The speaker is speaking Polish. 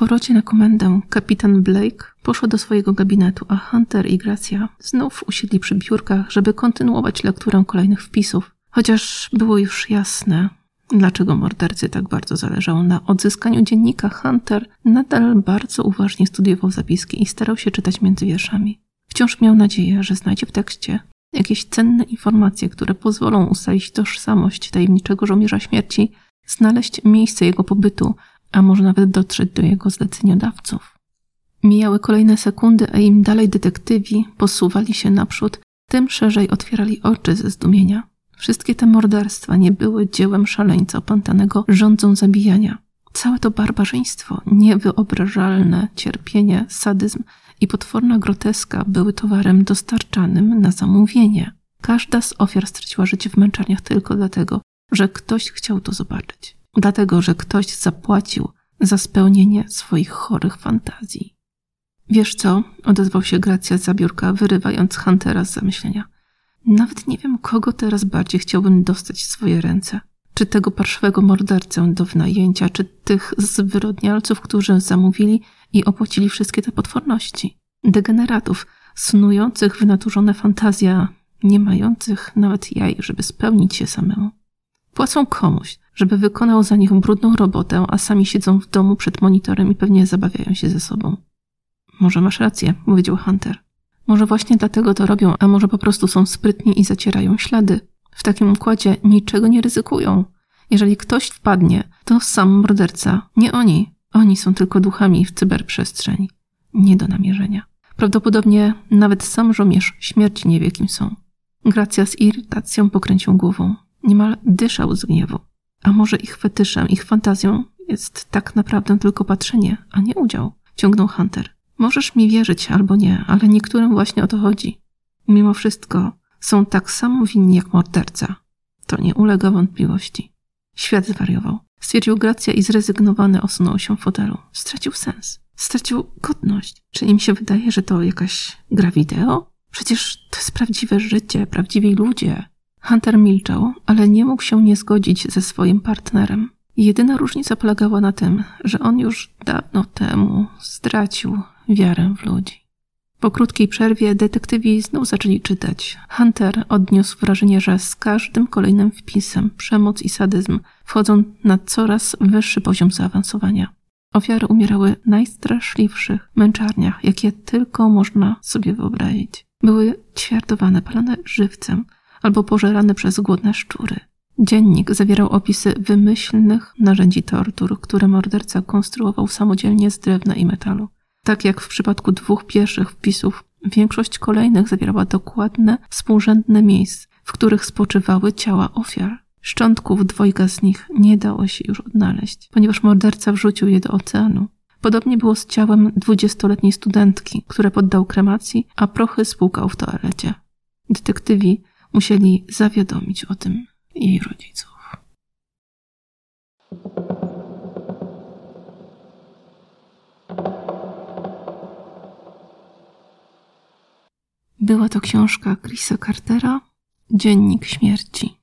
powrocie na komendę kapitan Blake poszła do swojego gabinetu, a Hunter i Gracia znów usiedli przy biurkach, żeby kontynuować lekturę kolejnych wpisów. Chociaż było już jasne, dlaczego mordercy tak bardzo zależało na odzyskaniu dziennika, Hunter nadal bardzo uważnie studiował zapiski i starał się czytać między wierszami. Wciąż miał nadzieję, że znajdzie w tekście jakieś cenne informacje, które pozwolą ustalić tożsamość tajemniczego żołnierza śmierci, znaleźć miejsce jego pobytu, a może nawet dotrzeć do jego zleceniodawców. Mijały kolejne sekundy, a im dalej detektywi posuwali się naprzód, tym szerzej otwierali oczy ze zdumienia. Wszystkie te morderstwa nie były dziełem szaleńca opętanego rządzą zabijania. Całe to barbarzyństwo, niewyobrażalne cierpienie, sadyzm i potworna groteska były towarem dostarczanym na zamówienie. Każda z ofiar straciła życie w męczarniach tylko dlatego, że ktoś chciał to zobaczyć. Dlatego, że ktoś zapłacił za spełnienie swoich chorych fantazji. Wiesz co? odezwał się Gracja z zabiórka, wyrywając Huntera z zamyślenia. Nawet nie wiem, kogo teraz bardziej chciałbym dostać w swoje ręce. Czy tego parszywego mordercę do wynajęcia, czy tych zwyrodnialców, którzy zamówili i opłacili wszystkie te potworności. Degeneratów, snujących wynaturzone fantazja, nie mających nawet jaj, żeby spełnić się samemu. Płacą komuś, żeby wykonał za nich brudną robotę, a sami siedzą w domu przed monitorem i pewnie zabawiają się ze sobą. Może masz rację, powiedział Hunter. Może właśnie dlatego to robią, a może po prostu są sprytni i zacierają ślady. W takim układzie niczego nie ryzykują. Jeżeli ktoś wpadnie, to sam morderca, nie oni. Oni są tylko duchami w cyberprzestrzeni. Nie do namierzenia. Prawdopodobnie nawet sam żołnierz śmierci nie wie, kim są. Gracja z irytacją pokręcił głową. Niemal dyszał z gniewu. A może ich fetyszem, ich fantazją jest tak naprawdę tylko patrzenie, a nie udział, ciągnął Hunter. Możesz mi wierzyć albo nie, ale niektórym właśnie o to chodzi. Mimo wszystko są tak samo winni jak morderca. To nie ulega wątpliwości. Świat zwariował. Stwierdził Gracja i zrezygnowany osunął się w fotelu. Stracił sens. Stracił godność. Czy im się wydaje, że to jakaś gra wideo? Przecież to jest prawdziwe życie, prawdziwi ludzie. Hunter milczał, ale nie mógł się nie zgodzić ze swoim partnerem. Jedyna różnica polegała na tym, że on już dawno temu stracił wiarę w ludzi. Po krótkiej przerwie detektywi znów zaczęli czytać. Hunter odniósł wrażenie, że z każdym kolejnym wpisem przemoc i sadyzm wchodzą na coraz wyższy poziom zaawansowania. Ofiary umierały w najstraszliwszych męczarniach, jakie tylko można sobie wyobrazić. Były ćwiartowane, palone żywcem albo pożerane przez głodne szczury. Dziennik zawierał opisy wymyślnych narzędzi tortur, które morderca konstruował samodzielnie z drewna i metalu. Tak jak w przypadku dwóch pierwszych wpisów, większość kolejnych zawierała dokładne, współrzędne miejsc, w których spoczywały ciała ofiar. Szczątków dwojga z nich nie dało się już odnaleźć, ponieważ morderca wrzucił je do oceanu. Podobnie było z ciałem dwudziestoletniej studentki, które poddał kremacji, a prochy spłukał w toalecie. Detektywi musieli zawiadomić o tym jej rodziców. Była to książka Chrisa Cartera, Dziennik śmierci.